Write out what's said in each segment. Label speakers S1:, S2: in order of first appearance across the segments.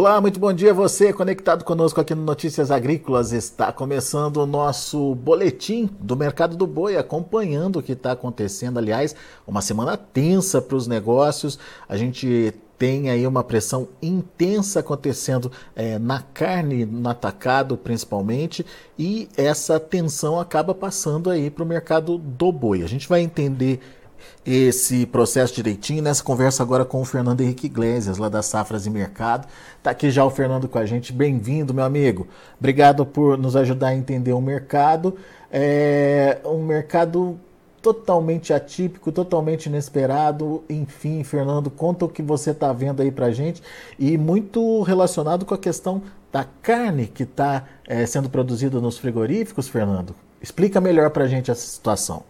S1: Olá, muito bom dia você conectado conosco aqui no Notícias Agrícolas. Está começando o nosso boletim do mercado do boi, acompanhando o que está acontecendo. Aliás, uma semana tensa para os negócios. A gente tem aí uma pressão intensa acontecendo é, na carne, no atacado principalmente, e essa tensão acaba passando aí para o mercado do boi. A gente vai entender esse processo direitinho nessa conversa agora com o Fernando Henrique Iglesias, lá das Safras e Mercado. Está aqui já o Fernando com a gente. Bem-vindo, meu amigo. Obrigado por nos ajudar a entender o mercado. É um mercado totalmente atípico, totalmente inesperado. Enfim, Fernando, conta o que você está vendo aí para gente e muito relacionado com a questão da carne que está é, sendo produzida nos frigoríficos, Fernando. Explica melhor para gente essa situação.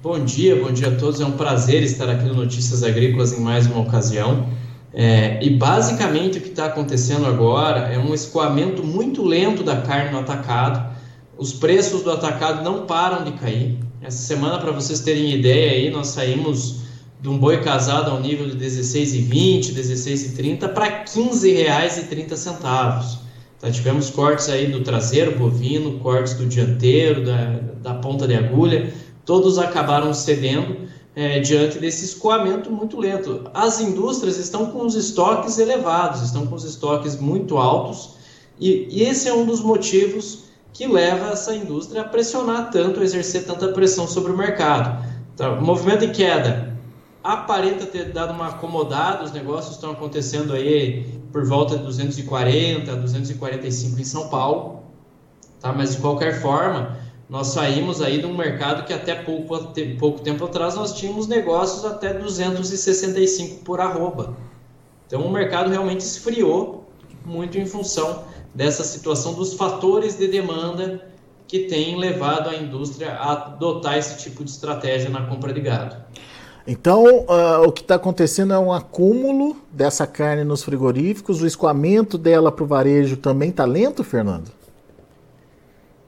S2: Bom dia, bom dia a todos. É um prazer estar aqui no Notícias Agrícolas em mais uma ocasião. É, e basicamente o que está acontecendo agora é um escoamento muito lento da carne no atacado. Os preços do atacado não param de cair. Essa semana, para vocês terem ideia, aí, nós saímos de um boi casado ao nível de 16,20, 16,30 para R$ 15,30. Tá, tivemos cortes aí do traseiro bovino, cortes do dianteiro, da, da ponta de agulha todos acabaram cedendo é, diante desse escoamento muito lento. As indústrias estão com os estoques elevados, estão com os estoques muito altos, e, e esse é um dos motivos que leva essa indústria a pressionar tanto, a exercer tanta pressão sobre o mercado. Então, movimento de queda aparenta ter dado uma acomodada, os negócios estão acontecendo aí por volta de 240, 245 em São Paulo, tá? mas de qualquer forma, nós saímos aí de um mercado que até pouco, pouco tempo atrás nós tínhamos negócios até 265 por arroba. Então o mercado realmente esfriou muito em função dessa situação dos fatores de demanda que tem levado a indústria a adotar esse tipo de estratégia na compra de gado.
S1: Então, uh, o que está acontecendo é um acúmulo dessa carne nos frigoríficos, o escoamento dela para o varejo também está lento, Fernando?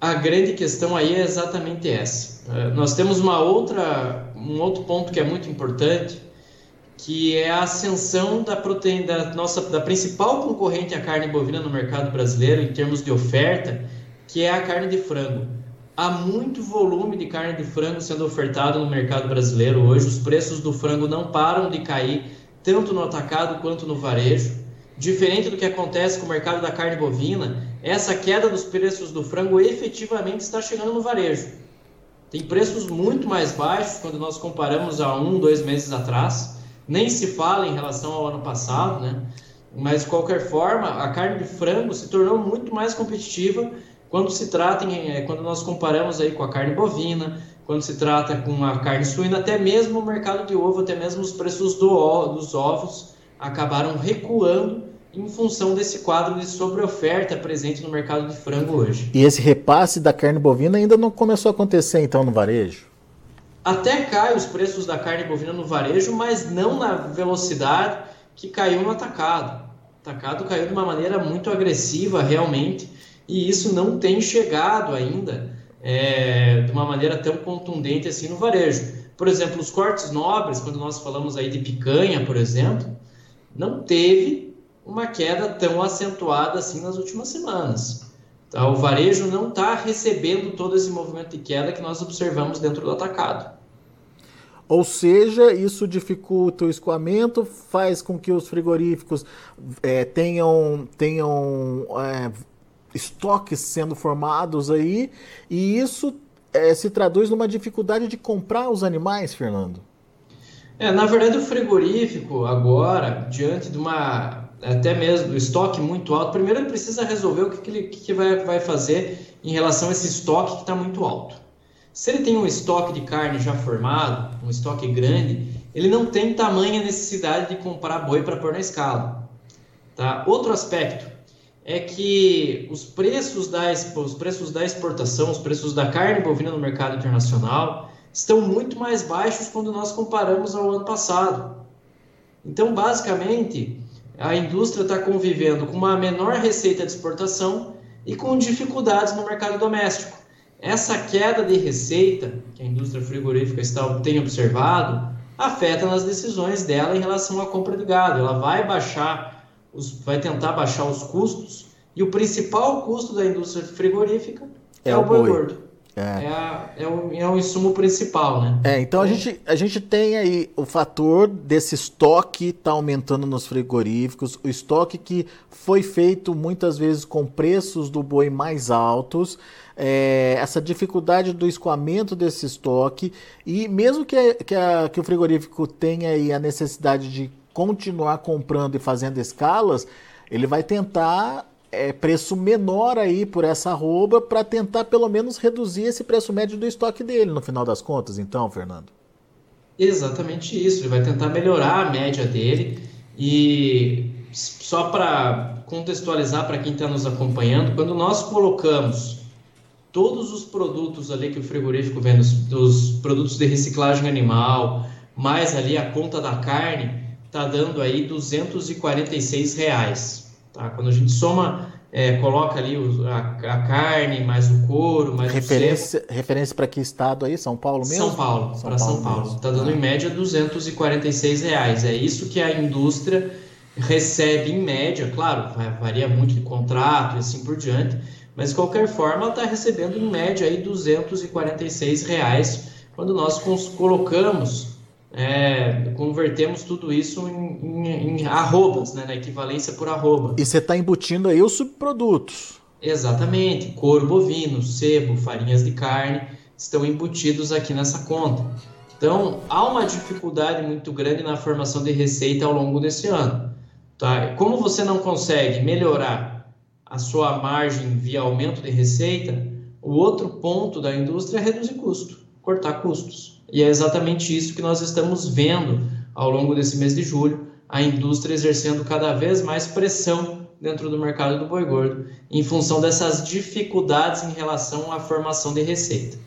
S2: A grande questão aí é exatamente essa. Uh, nós temos uma outra, um outro ponto que é muito importante, que é a ascensão da proteína da nossa da principal concorrente à carne bovina no mercado brasileiro em termos de oferta, que é a carne de frango. Há muito volume de carne de frango sendo ofertado no mercado brasileiro hoje. Os preços do frango não param de cair, tanto no atacado quanto no varejo. Diferente do que acontece com o mercado da carne bovina, essa queda dos preços do frango efetivamente está chegando no varejo. Tem preços muito mais baixos quando nós comparamos a um, dois meses atrás. Nem se fala em relação ao ano passado, né? Mas de qualquer forma, a carne de frango se tornou muito mais competitiva quando se trata em, é, quando nós comparamos aí com a carne bovina, quando se trata com a carne suína, até mesmo o mercado de ovo, até mesmo os preços do, dos ovos acabaram recuando em função desse quadro de sobreoferta presente no mercado de frango hoje.
S1: E esse repasse da carne bovina ainda não começou a acontecer então no varejo?
S2: Até cai os preços da carne bovina no varejo, mas não na velocidade que caiu no atacado. O atacado caiu de uma maneira muito agressiva realmente, e isso não tem chegado ainda é, de uma maneira tão contundente assim no varejo. Por exemplo, os cortes nobres, quando nós falamos aí de picanha, por exemplo, não teve uma queda tão acentuada assim nas últimas semanas. Tá? O varejo não está recebendo todo esse movimento de queda que nós observamos dentro do atacado.
S1: Ou seja, isso dificulta o escoamento, faz com que os frigoríficos é, tenham, tenham é, estoques sendo formados aí, e isso é, se traduz numa dificuldade de comprar os animais, Fernando.
S2: É, na verdade, o frigorífico agora, diante de uma até mesmo estoque muito alto, primeiro ele precisa resolver o que, que ele que vai, vai fazer em relação a esse estoque que está muito alto. Se ele tem um estoque de carne já formado, um estoque grande, ele não tem tamanha necessidade de comprar boi para pôr na escala. Tá? Outro aspecto é que os preços, da, os preços da exportação, os preços da carne bovina no mercado internacional estão muito mais baixos quando nós comparamos ao ano passado. Então, basicamente, a indústria está convivendo com uma menor receita de exportação e com dificuldades no mercado doméstico. Essa queda de receita que a indústria frigorífica está, tem observado afeta nas decisões dela em relação à compra de gado. Ela vai baixar os, vai tentar baixar os custos, e o principal custo da indústria frigorífica é, é o boi gordo. É. É, a, é, o, é o insumo principal, né?
S1: É, então a gente, a gente tem aí o fator desse estoque tá aumentando nos frigoríficos, o estoque que foi feito muitas vezes com preços do boi mais altos, é, essa dificuldade do escoamento desse estoque e mesmo que, que, a, que o frigorífico tenha aí a necessidade de continuar comprando e fazendo escalas, ele vai tentar é, preço menor aí por essa arroba para tentar pelo menos reduzir esse preço médio do estoque dele no final das contas, então, Fernando?
S2: Exatamente isso. Ele vai tentar melhorar a média dele e só para contextualizar para quem está nos acompanhando, quando nós colocamos todos os produtos ali que o frigorífico vende, dos produtos de reciclagem animal, mais ali a conta da carne, está dando aí 246 reais. Tá? Quando a gente soma, é, coloca ali o, a, a, carne, mais o couro, mais
S1: referência, o Referência para que estado aí? São Paulo mesmo?
S2: São Paulo, para São Paulo. Está dando ah. em média 246 reais. É isso que a indústria recebe em média, claro, varia muito de contrato e assim por diante, mas de qualquer forma está recebendo em média aí 246 reais quando nós colocamos é, convertemos tudo isso em, em, em arrobas, né, na equivalência por arroba.
S1: E você está embutindo aí os subprodutos.
S2: Exatamente, couro bovino, sebo, farinhas de carne estão embutidos aqui nessa conta. Então, há uma dificuldade muito grande na formação de receita ao longo desse ano. Tá? Como você não consegue melhorar a sua margem via aumento de receita, o outro ponto da indústria é reduzir custo, cortar custos. E é exatamente isso que nós estamos vendo ao longo desse mês de julho, a indústria exercendo cada vez mais pressão dentro do mercado do boi gordo, em função dessas dificuldades em relação à formação de receita.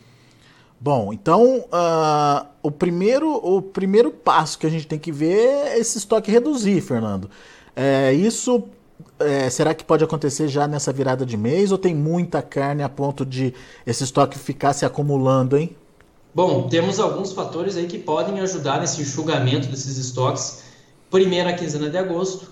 S1: Bom, então uh, o, primeiro, o primeiro passo que a gente tem que ver é esse estoque reduzir, Fernando. É, isso é, será que pode acontecer já nessa virada de mês ou tem muita carne a ponto de esse estoque ficar se acumulando, hein?
S2: Bom, temos alguns fatores aí que podem ajudar nesse enxugamento desses estoques. Primeira quinzena de agosto,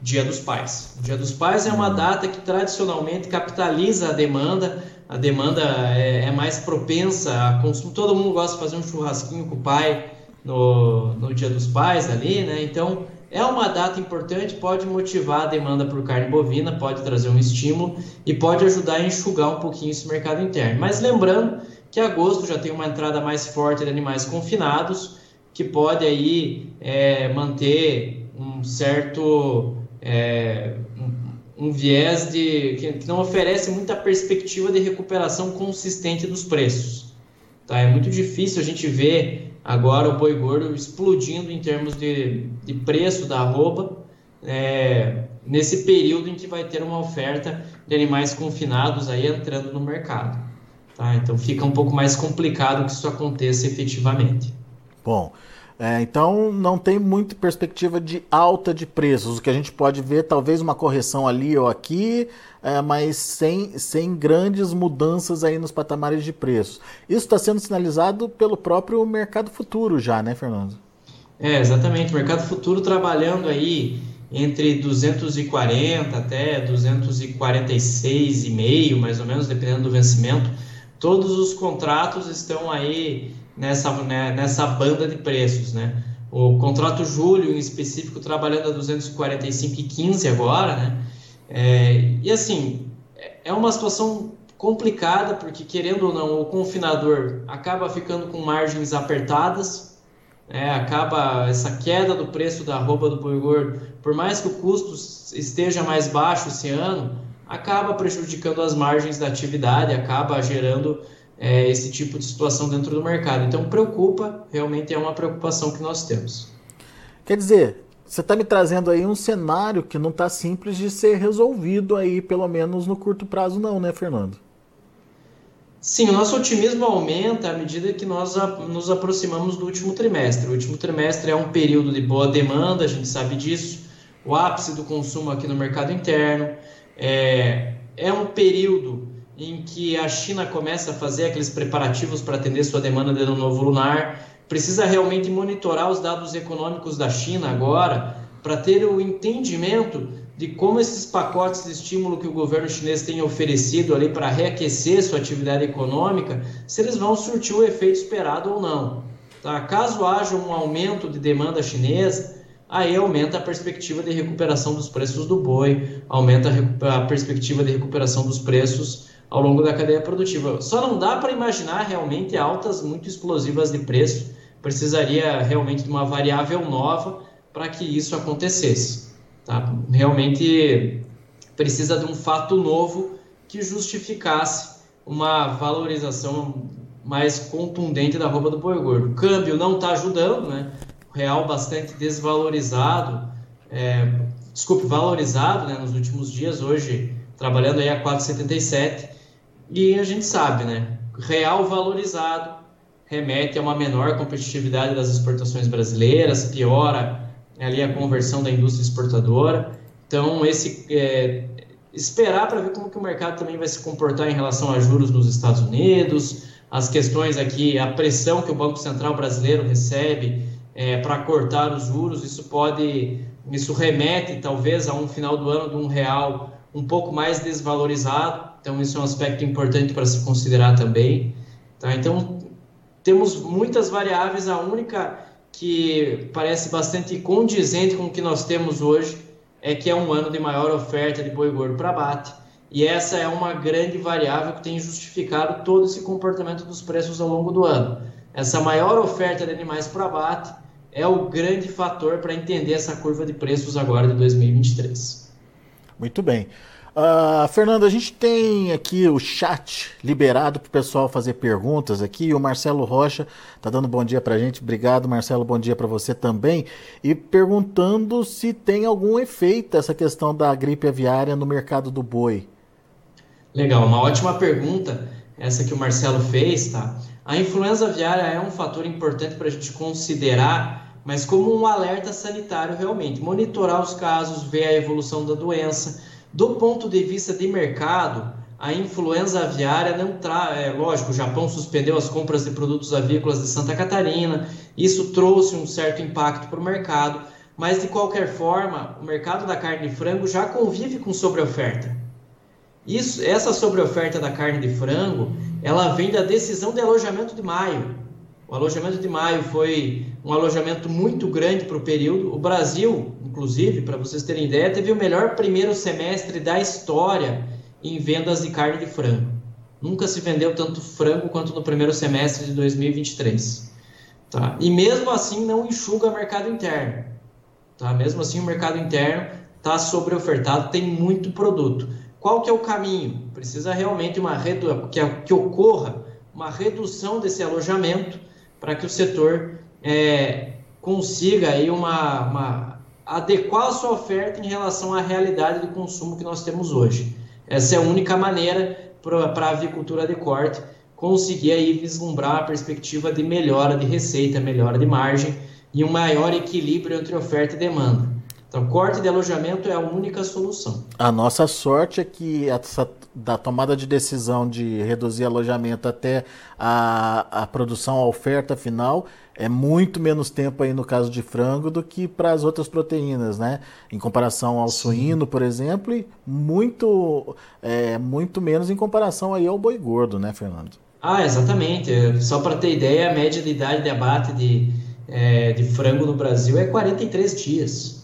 S2: Dia dos Pais. O Dia dos Pais é uma data que tradicionalmente capitaliza a demanda, a demanda é, é mais propensa a consumo. Todo mundo gosta de fazer um churrasquinho com o pai no, no Dia dos Pais ali, né? Então é uma data importante, pode motivar a demanda por carne bovina, pode trazer um estímulo e pode ajudar a enxugar um pouquinho esse mercado interno. Mas lembrando que agosto já tem uma entrada mais forte de animais confinados, que pode aí é, manter um certo é, um, um, viés de que, que, não oferece muita perspectiva de recuperação consistente dos preços. Tá? É muito difícil a gente ver agora o boi gordo explodindo em termos de, de preço da arroba é, nesse período em que vai ter uma oferta de animais confinados aí entrando no mercado. Tá? Então fica um pouco mais complicado que isso aconteça efetivamente.
S1: Bom, é, então não tem muita perspectiva de alta de preços. O que a gente pode ver, talvez uma correção ali ou aqui, é, mas sem, sem grandes mudanças aí nos patamares de preços. Isso está sendo sinalizado pelo próprio mercado futuro já, né, Fernando?
S2: É, exatamente. O mercado futuro trabalhando aí entre 240 até 246,5, mais ou menos, dependendo do vencimento todos os contratos estão aí nessa, né, nessa banda de preços, né? O contrato julho, em específico, trabalhando a 245,15 agora, né? É, e assim, é uma situação complicada, porque querendo ou não, o confinador acaba ficando com margens apertadas, é, acaba essa queda do preço da roupa do boi gordo, por mais que o custo esteja mais baixo esse ano, acaba prejudicando as margens da atividade, acaba gerando é, esse tipo de situação dentro do mercado. Então, preocupa, realmente é uma preocupação que nós temos.
S1: Quer dizer, você está me trazendo aí um cenário que não está simples de ser resolvido aí, pelo menos no curto prazo, não, né, Fernando?
S2: Sim, o nosso otimismo aumenta à medida que nós nos aproximamos do último trimestre. O último trimestre é um período de boa demanda, a gente sabe disso, o ápice do consumo aqui no mercado interno. É, é um período em que a China começa a fazer aqueles preparativos para atender sua demanda de novo lunar. Precisa realmente monitorar os dados econômicos da China agora, para ter o entendimento de como esses pacotes de estímulo que o governo chinês tem oferecido ali para reaquecer sua atividade econômica, se eles vão surtir o efeito esperado ou não. Tá? Caso haja um aumento de demanda chinesa, aí aumenta a perspectiva de recuperação dos preços do boi, aumenta a, perspectiva de recuperação dos preços ao longo da cadeia produtiva. Só não dá para imaginar realmente altas muito explosivas de preço, precisaria realmente de uma variável nova para que isso acontecesse. Tá? Realmente precisa de um fato novo que justificasse uma valorização mais contundente da roupa do boi gordo. O câmbio não está ajudando, né? Real bastante desvalorizado, é, desculpe, valorizado né, nos últimos dias, hoje trabalhando aí a 4,77. E a gente sabe, né? Real valorizado remete a uma menor competitividade das exportações brasileiras, piora ali a conversão da indústria exportadora. Então, esse é, esperar para ver como que o mercado também vai se comportar em relação a juros nos Estados Unidos, as questões aqui, a pressão que o Banco Central brasileiro recebe é, para cortar os juros, isso pode, isso remete talvez a um final do ano de um real um pouco mais desvalorizado, então isso é um aspecto importante para se considerar também. Tá? Então, temos muitas variáveis, a única que parece bastante condizente com o que nós temos hoje é que é um ano de maior oferta de boi gordo para abate, e essa é uma grande variável que tem justificado todo esse comportamento dos preços ao longo do ano. Essa maior oferta de animais para abate é o grande fator para entender essa curva de preços agora de 2023.
S1: Muito bem. Uh, Fernando, a gente tem aqui o chat liberado para o pessoal fazer perguntas aqui. O Marcelo Rocha está dando bom dia para a gente. Obrigado, Marcelo. Bom dia para você também. E perguntando se tem algum efeito essa questão da gripe aviária no mercado do boi.
S2: Legal, uma ótima pergunta essa que o Marcelo fez, tá? A influenza aviária é um fator importante para a gente considerar, mas como um alerta sanitário realmente. Monitorar os casos, ver a evolução da doença. Do ponto de vista de mercado, a influenza aviária não traz. É, lógico, o Japão suspendeu as compras de produtos avícolas de Santa Catarina, isso trouxe um certo impacto para o mercado, mas de qualquer forma, o mercado da carne de frango já convive com sobreoferta. Isso, essa sobreoferta da carne de frango, ela vem da decisão de alojamento de maio. O alojamento de maio foi um alojamento muito grande para o período. O Brasil, inclusive, para vocês terem ideia, teve o melhor primeiro semestre da história em vendas de carne de frango. Nunca se vendeu tanto frango quanto no primeiro semestre de 2023. Tá? E mesmo assim não enxuga o mercado interno. Tá? Mesmo assim o mercado interno está sobreofertado, tem muito produto. Qual que é o caminho? Precisa realmente uma redu... que, que ocorra uma redução desse alojamento para que o setor é, consiga aí uma, uma adequar a sua oferta em relação à realidade do consumo que nós temos hoje. Essa é a única maneira para a avicultura de corte conseguir aí vislumbrar a perspectiva de melhora de receita, melhora de margem e um maior equilíbrio entre oferta e demanda. Então, corte de alojamento é a única solução.
S1: A nossa sorte é que essa, da tomada de decisão de reduzir alojamento até a, a produção, a oferta final, é muito menos tempo aí no caso de frango do que para as outras proteínas, né? Em comparação ao Sim. suíno, por exemplo, e muito, é, muito menos em comparação aí ao boi gordo, né, Fernando?
S2: Ah, exatamente. Só para ter ideia, a média de idade de abate de, é, de frango no Brasil é 43 dias.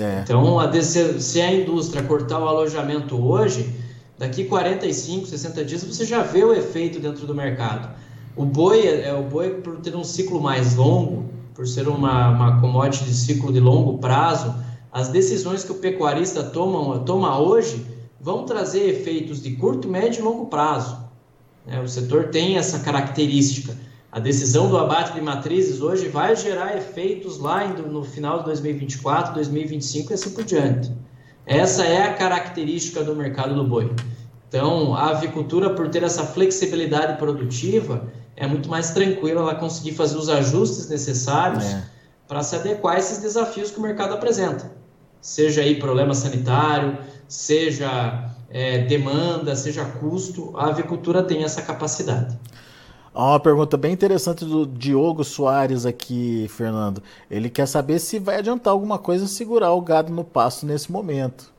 S2: É. Então, a, se a indústria cortar o alojamento hoje, daqui 45, 60 dias você já vê o efeito dentro do mercado. O boi, é, o boi por ter um ciclo mais longo, por ser uma, uma commodity de ciclo de longo prazo, as decisões que o pecuarista toma, toma hoje vão trazer efeitos de curto, médio e longo prazo. É, o setor tem essa característica. A decisão do abate de matrizes hoje vai gerar efeitos lá no final de 2024, 2025 e assim por diante. Essa é a característica do mercado do boi. Então, a avicultura, por ter essa flexibilidade produtiva, é muito mais tranquila ela conseguir fazer os ajustes necessários é. para se adequar a esses desafios que o mercado apresenta. Seja aí problema sanitário, seja é, demanda, seja custo, a avicultura tem essa capacidade.
S1: Uma pergunta bem interessante do Diogo Soares aqui, Fernando. Ele quer saber se vai adiantar alguma coisa segurar o gado no pasto nesse momento.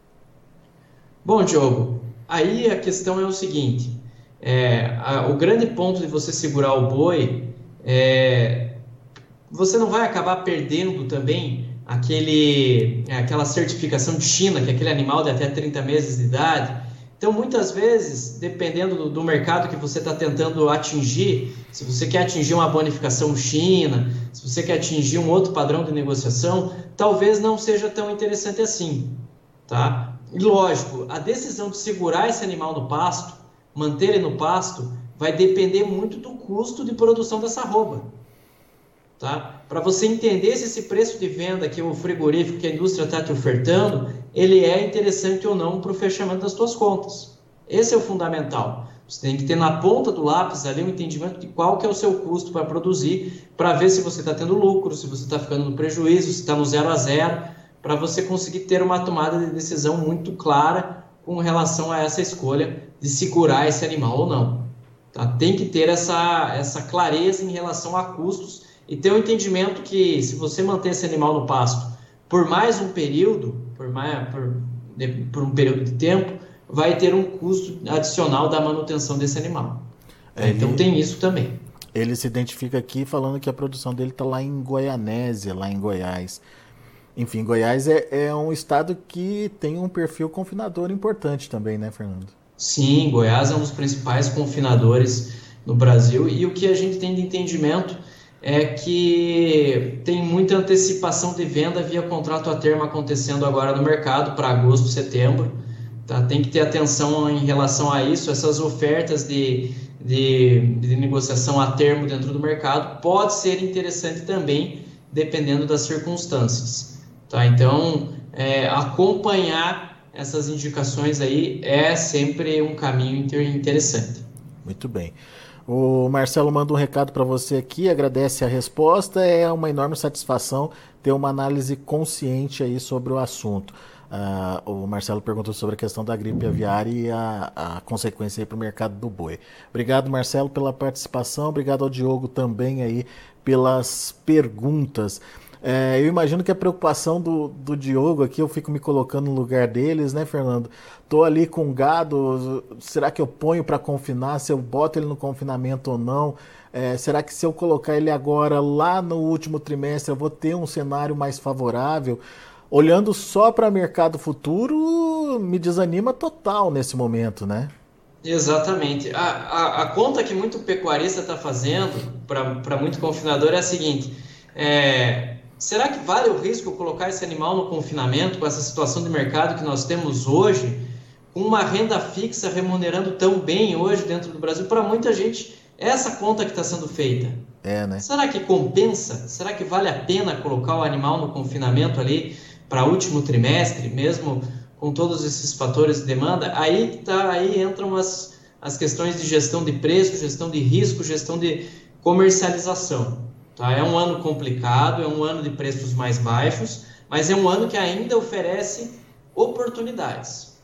S2: Bom, Diogo, aí a questão é o seguinte: é, a, o grande ponto de você segurar o boi é você não vai acabar perdendo também aquele, é, aquela certificação de China, que é aquele animal de até 30 meses de idade. Então, muitas vezes, dependendo do, do mercado que você está tentando atingir, se você quer atingir uma bonificação China, se você quer atingir um outro padrão de negociação, talvez não seja tão interessante assim, tá? E lógico, a decisão de segurar esse animal no pasto, manter ele no pasto, vai depender muito do custo de produção dessa roupa. Tá? Para você entender se esse preço de venda que o frigorífico, que a indústria está te ofertando, ele é interessante ou não para o fechamento das suas contas. Esse é o fundamental. Você tem que ter na ponta do lápis ali um entendimento de qual que é o seu custo para produzir, para ver se você está tendo lucro, se você está ficando no prejuízo, se está no zero a zero, para você conseguir ter uma tomada de decisão muito clara com relação a essa escolha de segurar esse animal ou não. Tá? Tem que ter essa, essa clareza em relação a custos e ter o um entendimento que se você manter esse animal no pasto por mais um período, por, mais, por, por um período de tempo, vai ter um custo adicional da manutenção desse animal. É, então tem isso também.
S1: Ele se identifica aqui falando que a produção dele está lá em Goianésia, lá em Goiás. Enfim, Goiás é, é um estado que tem um perfil confinador importante também, né, Fernando?
S2: Sim, Goiás é um dos principais confinadores no Brasil e o que a gente tem de entendimento é que tem muita antecipação de venda via contrato a termo acontecendo agora no mercado para agosto, setembro. Tá? Tem que ter atenção em relação a isso. Essas ofertas de, de, de negociação a termo dentro do mercado pode ser interessante também, dependendo das circunstâncias. Tá? Então, é, acompanhar essas indicações aí é sempre um caminho interessante.
S1: Muito bem. O Marcelo manda um recado para você aqui, agradece a resposta. É uma enorme satisfação ter uma análise consciente aí sobre o assunto. Uh, o Marcelo perguntou sobre a questão da gripe aviária e a, a consequência para o mercado do boi. Obrigado, Marcelo, pela participação. Obrigado ao Diogo também aí pelas perguntas. É, eu imagino que a preocupação do, do Diogo aqui, eu fico me colocando no lugar deles, né, Fernando? Tô ali com gado, será que eu ponho para confinar? Se eu boto ele no confinamento ou não? É, será que se eu colocar ele agora lá no último trimestre eu vou ter um cenário mais favorável? Olhando só para mercado futuro, me desanima total nesse momento, né?
S2: Exatamente. A, a, a conta que muito pecuarista está fazendo para muito confinador é a seguinte: é, Será que vale o risco colocar esse animal no confinamento com essa situação de mercado que nós temos hoje, com uma renda fixa remunerando tão bem hoje dentro do Brasil? Para muita gente, essa conta que está sendo feita.
S1: É, né?
S2: Será que compensa? Será que vale a pena colocar o animal no confinamento ali para último trimestre, mesmo com todos esses fatores de demanda? Aí tá, aí entram as, as questões de gestão de preço, gestão de risco, gestão de comercialização. Tá? É um ano complicado, é um ano de preços mais baixos, mas é um ano que ainda oferece oportunidades.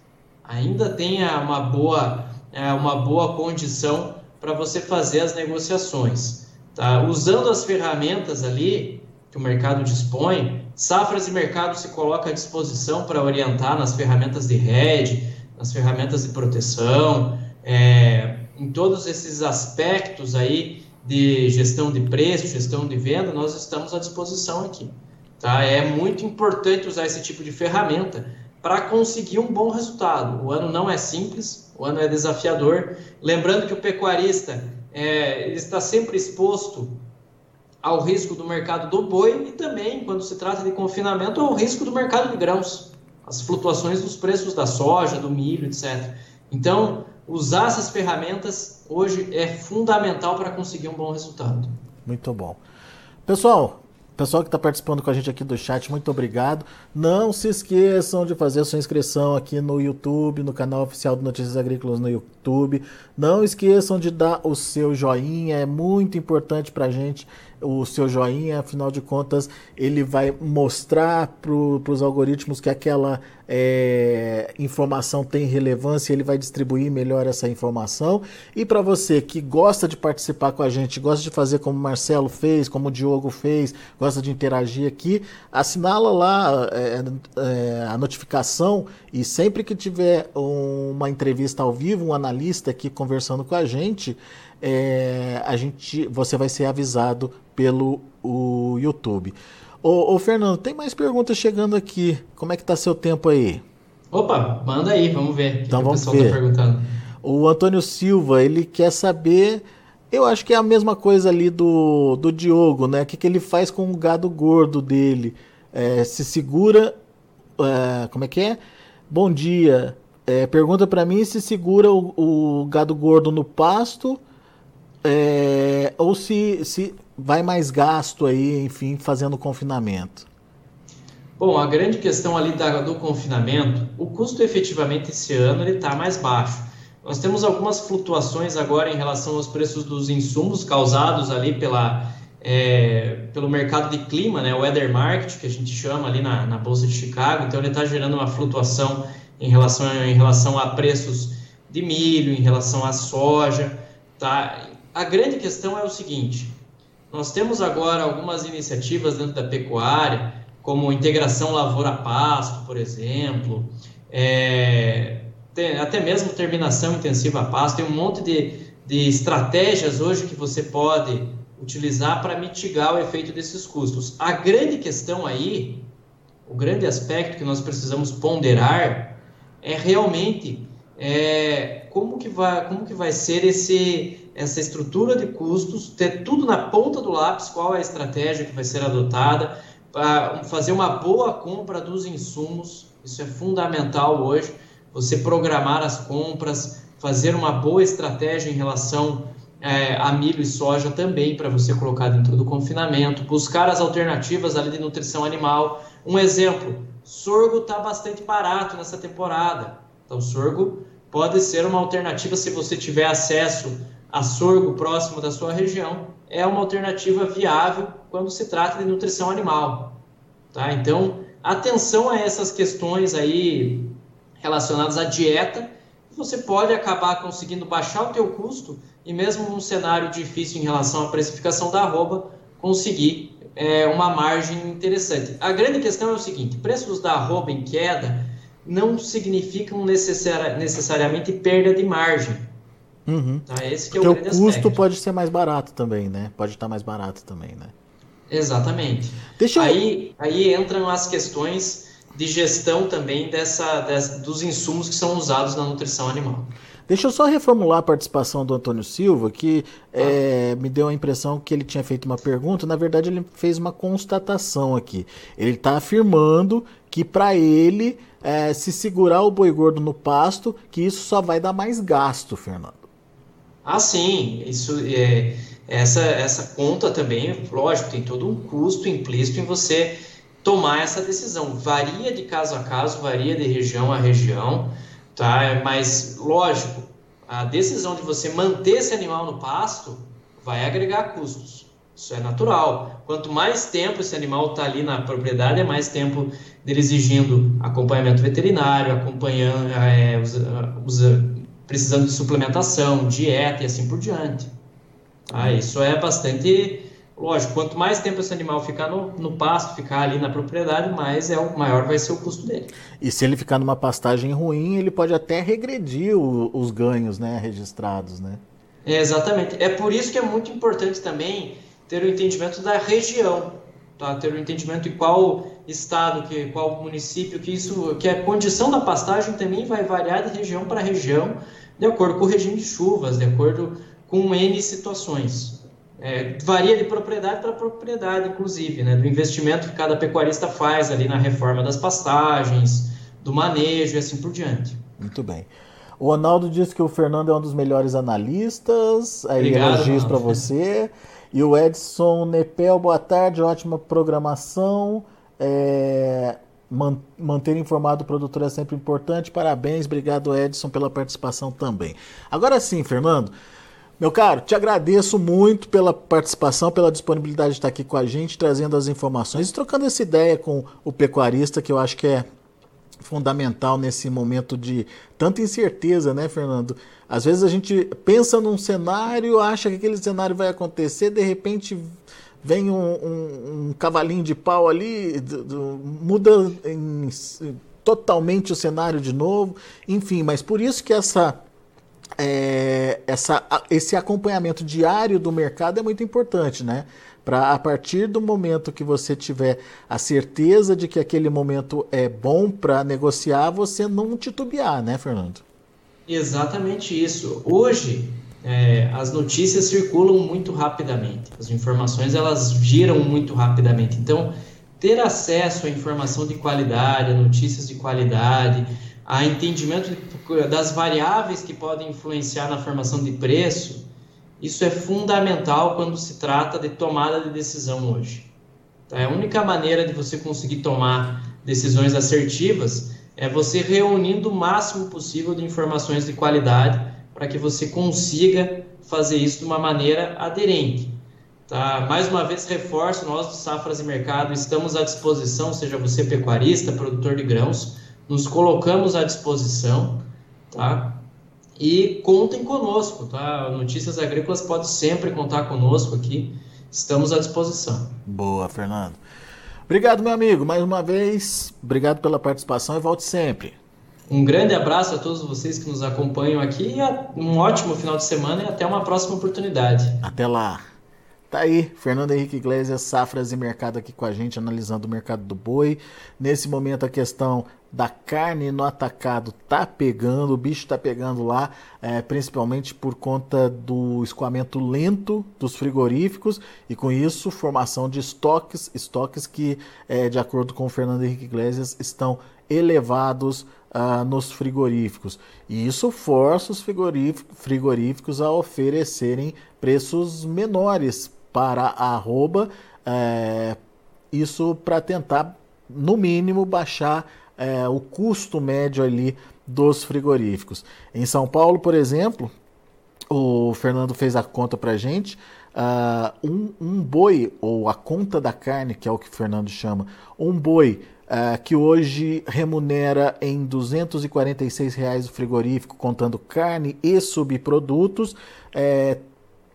S2: Ainda tem uma boa, é, uma boa condição para você fazer as negociações. Tá? Usando as ferramentas ali que o mercado dispõe, Safras e Mercado se coloca à disposição para orientar nas ferramentas de hedge, nas ferramentas de proteção, é, em todos esses aspectos aí de gestão de preço, gestão de venda, nós estamos à disposição aqui. Tá? É muito importante usar esse tipo de ferramenta para conseguir um bom resultado. O ano não é simples, o ano é desafiador. Lembrando que o pecuarista é, está sempre exposto ao risco do mercado do boi e também, quando se trata de confinamento, ao risco do mercado de grãos, as flutuações dos preços da soja, do milho, etc. Então, usar essas ferramentas hoje é fundamental para conseguir um bom resultado.
S1: Muito bom. Pessoal, pessoal que está participando com a gente aqui do chat, muito obrigado. Não se esqueçam de fazer a sua inscrição aqui no YouTube, no canal oficial do Notícias Agrícolas no YouTube. Não esqueçam de dar o seu joinha, é muito importante para a gente o seu joinha, afinal de contas, ele vai mostrar para os algoritmos que aquela é, informação tem relevância, ele vai distribuir melhor essa informação. E para você que gosta de participar com a gente, gosta de fazer como o Marcelo fez, como o Diogo fez, gosta de interagir aqui, assinala lá é, é, a notificação e sempre que tiver uma entrevista ao vivo, um analista aqui conversando com a gente, é, a gente, você vai ser avisado pelo o YouTube. Ô, ô, Fernando, tem mais perguntas chegando aqui. Como é que tá seu tempo aí?
S2: Opa, manda aí, vamos ver.
S1: Então que vamos o pessoal tá ver. Tá perguntando. O Antônio Silva, ele quer saber. Eu acho que é a mesma coisa ali do, do Diogo, né? O que, que ele faz com o gado gordo dele? É, se segura. É, como é que é? Bom dia. É, pergunta para mim se segura o, o, gado gordo no pasto é, ou se, se vai mais gasto aí, enfim, fazendo confinamento?
S2: Bom, a grande questão ali da, do confinamento, o custo efetivamente esse ano ele está mais baixo. Nós temos algumas flutuações agora em relação aos preços dos insumos causados ali pela, é, pelo mercado de clima, né, o weather market, que a gente chama ali na, na Bolsa de Chicago. Então, ele está gerando uma flutuação em relação, em relação a preços de milho, em relação à soja. Tá? A grande questão é o seguinte: nós temos agora algumas iniciativas dentro da pecuária, como integração lavoura-pasto, por exemplo, é, tem, até mesmo terminação intensiva a pasto, tem um monte de, de estratégias hoje que você pode utilizar para mitigar o efeito desses custos. A grande questão aí, o grande aspecto que nós precisamos ponderar é realmente é, como, que vai, como que vai ser esse essa estrutura de custos, ter tudo na ponta do lápis, qual é a estratégia que vai ser adotada, para fazer uma boa compra dos insumos, isso é fundamental hoje, você programar as compras, fazer uma boa estratégia em relação é, a milho e soja também para você colocar dentro do confinamento, buscar as alternativas ali de nutrição animal. Um exemplo, sorgo está bastante barato nessa temporada, então sorgo pode ser uma alternativa se você tiver acesso a sorgo próximo da sua região é uma alternativa viável quando se trata de nutrição animal. Tá? Então, atenção a essas questões aí relacionadas à dieta, você pode acabar conseguindo baixar o teu custo e mesmo num cenário difícil em relação à precificação da arroba, conseguir é, uma margem interessante. A grande questão é o seguinte, preços da arroba em queda não significam necessariamente perda de margem.
S1: Uhum. Tá, esse que é Porque o, o custo aspecto. pode ser mais barato também, né? Pode estar mais barato também, né?
S2: Exatamente. Deixa eu... aí, aí entram as questões de gestão também dessa, dessa, dos insumos que são usados na nutrição animal.
S1: Deixa eu só reformular a participação do Antônio Silva, que ah. é, me deu a impressão que ele tinha feito uma pergunta. Na verdade, ele fez uma constatação aqui. Ele está afirmando que para ele, é, se segurar o boi gordo no pasto, que isso só vai dar mais gasto, Fernando.
S2: Ah, sim, isso é, essa, essa conta também, lógico, tem todo um custo implícito em você tomar essa decisão. Varia de caso a caso, varia de região a região, tá? Mas, lógico, a decisão de você manter esse animal no pasto vai agregar custos. Isso é natural. Quanto mais tempo esse animal está ali na propriedade, é mais tempo dele exigindo acompanhamento veterinário, acompanhando, é, usa, usa, precisando de suplementação, dieta e assim por diante. Ah, isso é bastante lógico. Quanto mais tempo esse animal ficar no, no pasto, ficar ali na propriedade, mais é o maior vai ser o custo dele.
S1: E se ele ficar numa pastagem ruim, ele pode até regredir o, os ganhos, né, registrados, né?
S2: É, exatamente. É por isso que é muito importante também ter o entendimento da região, tá? Ter o entendimento de qual estado, que qual município, que isso, que a condição da pastagem também vai variar de região para região, de acordo com o regime de chuvas, de acordo com N situações. É, varia de propriedade para propriedade, inclusive, né, do investimento que cada pecuarista faz ali na reforma das pastagens, do manejo e assim por diante.
S1: Muito bem. O Ronaldo disse que o Fernando é um dos melhores analistas. Aí Obrigado, elogios para você. E o Edson Nepel, boa tarde, ótima programação. É, manter informado o produtor é sempre importante. Parabéns, obrigado Edson pela participação também. Agora sim, Fernando, Meu caro, te agradeço muito pela participação, pela disponibilidade de estar aqui com a gente, trazendo as informações e trocando essa ideia com o pecuarista, que eu acho que é fundamental nesse momento de tanta incerteza, né, Fernando? Às vezes a gente pensa num cenário, acha que aquele cenário vai acontecer, de repente vem um, um, um cavalinho de pau ali, do, do, muda em, totalmente o cenário de novo, enfim, mas por isso que essa é, essa, esse acompanhamento diário do mercado é muito importante, né? Para a partir do momento que você tiver a certeza de que aquele momento é bom para negociar, você não titubear, né, Fernando?
S2: Exatamente isso. Hoje, é, as notícias circulam muito rapidamente, as informações elas giram muito rapidamente. Então, ter acesso à informação de qualidade, a notícias de qualidade, a entendimento das variáveis que podem influenciar na formação de preço, isso é fundamental quando se trata de tomada de decisão hoje. Tá? A única maneira de você conseguir tomar decisões assertivas é você reunindo o máximo possível de informações de qualidade para que você consiga fazer isso de uma maneira aderente. Tá? Mais uma vez, reforço, nós do Safras e Mercado estamos à disposição, seja você pecuarista, produtor de grãos, nos colocamos à disposição, tá? E contem conosco, tá? Notícias Agrícolas pode sempre contar conosco aqui. Estamos à disposição.
S1: Boa, Fernando. Obrigado, meu amigo, mais uma vez. Obrigado pela participação e volte sempre.
S2: Um grande abraço a todos vocês que nos acompanham aqui. Um ótimo final de semana e até uma próxima oportunidade.
S1: Até lá. Tá aí, Fernando Henrique Iglesias, Safras e Mercado aqui com a gente, analisando o mercado do boi. Nesse momento, a questão da carne no atacado tá pegando, o bicho tá pegando lá, é, principalmente por conta do escoamento lento dos frigoríficos e com isso formação de estoques, estoques que, é, de acordo com o Fernando Henrique Iglesias, estão elevados ah, nos frigoríficos. E isso força os frigoríficos a oferecerem preços menores para a arroba, é, isso para tentar, no mínimo, baixar é, o custo médio ali dos frigoríficos. Em São Paulo, por exemplo, o Fernando fez a conta para gente. Uh, um, um, boi, ou a conta da carne, que é o que o Fernando chama, um boi uh, que hoje remunera em 246 reais o frigorífico, contando carne e subprodutos, é,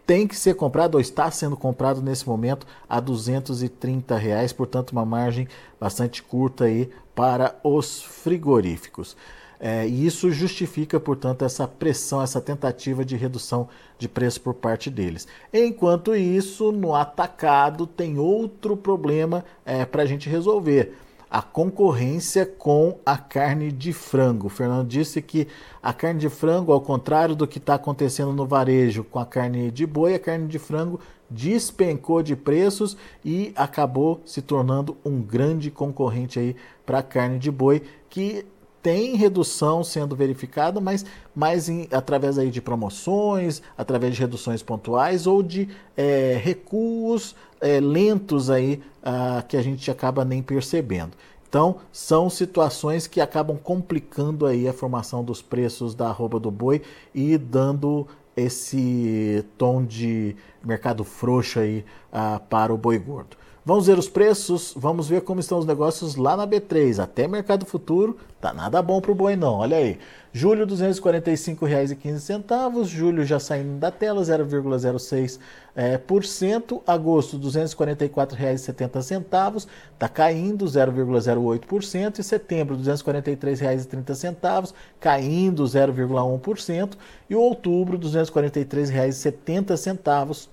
S1: tem que ser comprado ou está sendo comprado nesse momento a 230 reais, portanto uma margem bastante curta aí para os frigoríficos. É, e isso justifica, portanto, essa pressão, essa tentativa de redução de preço por parte deles. Enquanto isso, no atacado tem outro problema é, para a gente resolver a concorrência com a carne de frango. O Fernando disse que a carne de frango, ao contrário do que está acontecendo no varejo com a carne de boi, a carne de frango despencou de preços e acabou se tornando um grande concorrente aí para a carne de boi, que tem redução sendo verificada, mas mais em, através aí de promoções, através de reduções pontuais ou de é, recuos é, lentos aí ah, que a gente acaba nem percebendo. Então, são situações que acabam complicando aí a formação dos preços da arroba do boi e dando esse tom de mercado frouxo aí ah, para o boi gordo. Vamos ver os preços, vamos ver como estão os negócios lá na B3. Até Mercado Futuro, tá nada bom para o boi não, olha aí. Julho, R$ 245,15. Julho já saindo da tela, 0,06%. É, por cento. Agosto, R$ 244,70. Está caindo 0,08%. E setembro, R$ 243,30. Caindo 0,1%. E outubro, R$ 243,70.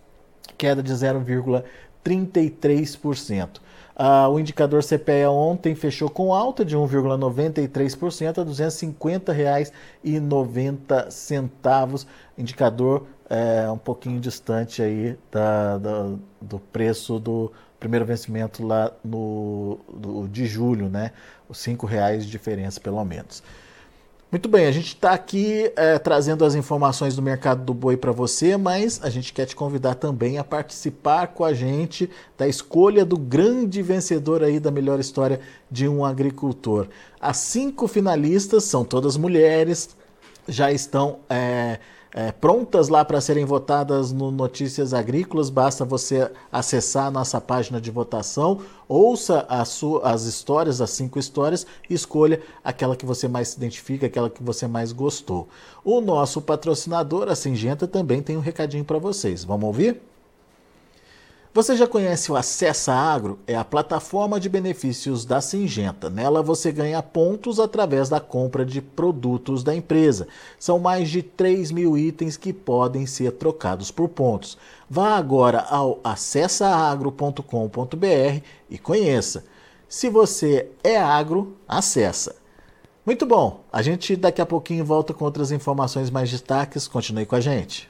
S1: Queda de 0,1%. 33%. Ah, o indicador CPEA ontem fechou com alta de 1,93% a R$ 250,90. Indicador é, um pouquinho distante aí da, da, do preço do primeiro vencimento lá no, do, de julho, né? Os R$ reais de diferença, pelo menos. Muito bem, a gente está aqui é, trazendo as informações do mercado do boi para você, mas a gente quer te convidar também a participar com a gente da escolha do grande vencedor aí da melhor história de um agricultor. As cinco finalistas são todas mulheres, já estão é, é, prontas lá para serem votadas no Notícias Agrícolas. Basta você acessar a nossa página de votação, ouça as histórias, as cinco histórias, e escolha aquela que você mais se identifica, aquela que você mais gostou. O nosso patrocinador, a Singenta, também tem um recadinho para vocês. Vamos ouvir? Você já conhece o Acessa Agro? É a plataforma de benefícios da Singenta. Nela você ganha pontos através da compra de produtos da empresa. São mais de 3 mil itens que podem ser trocados por pontos. Vá agora ao acessaagro.com.br e conheça. Se você é agro, acessa. Muito bom, a gente daqui a pouquinho volta com outras informações mais destaques. Continue com a gente.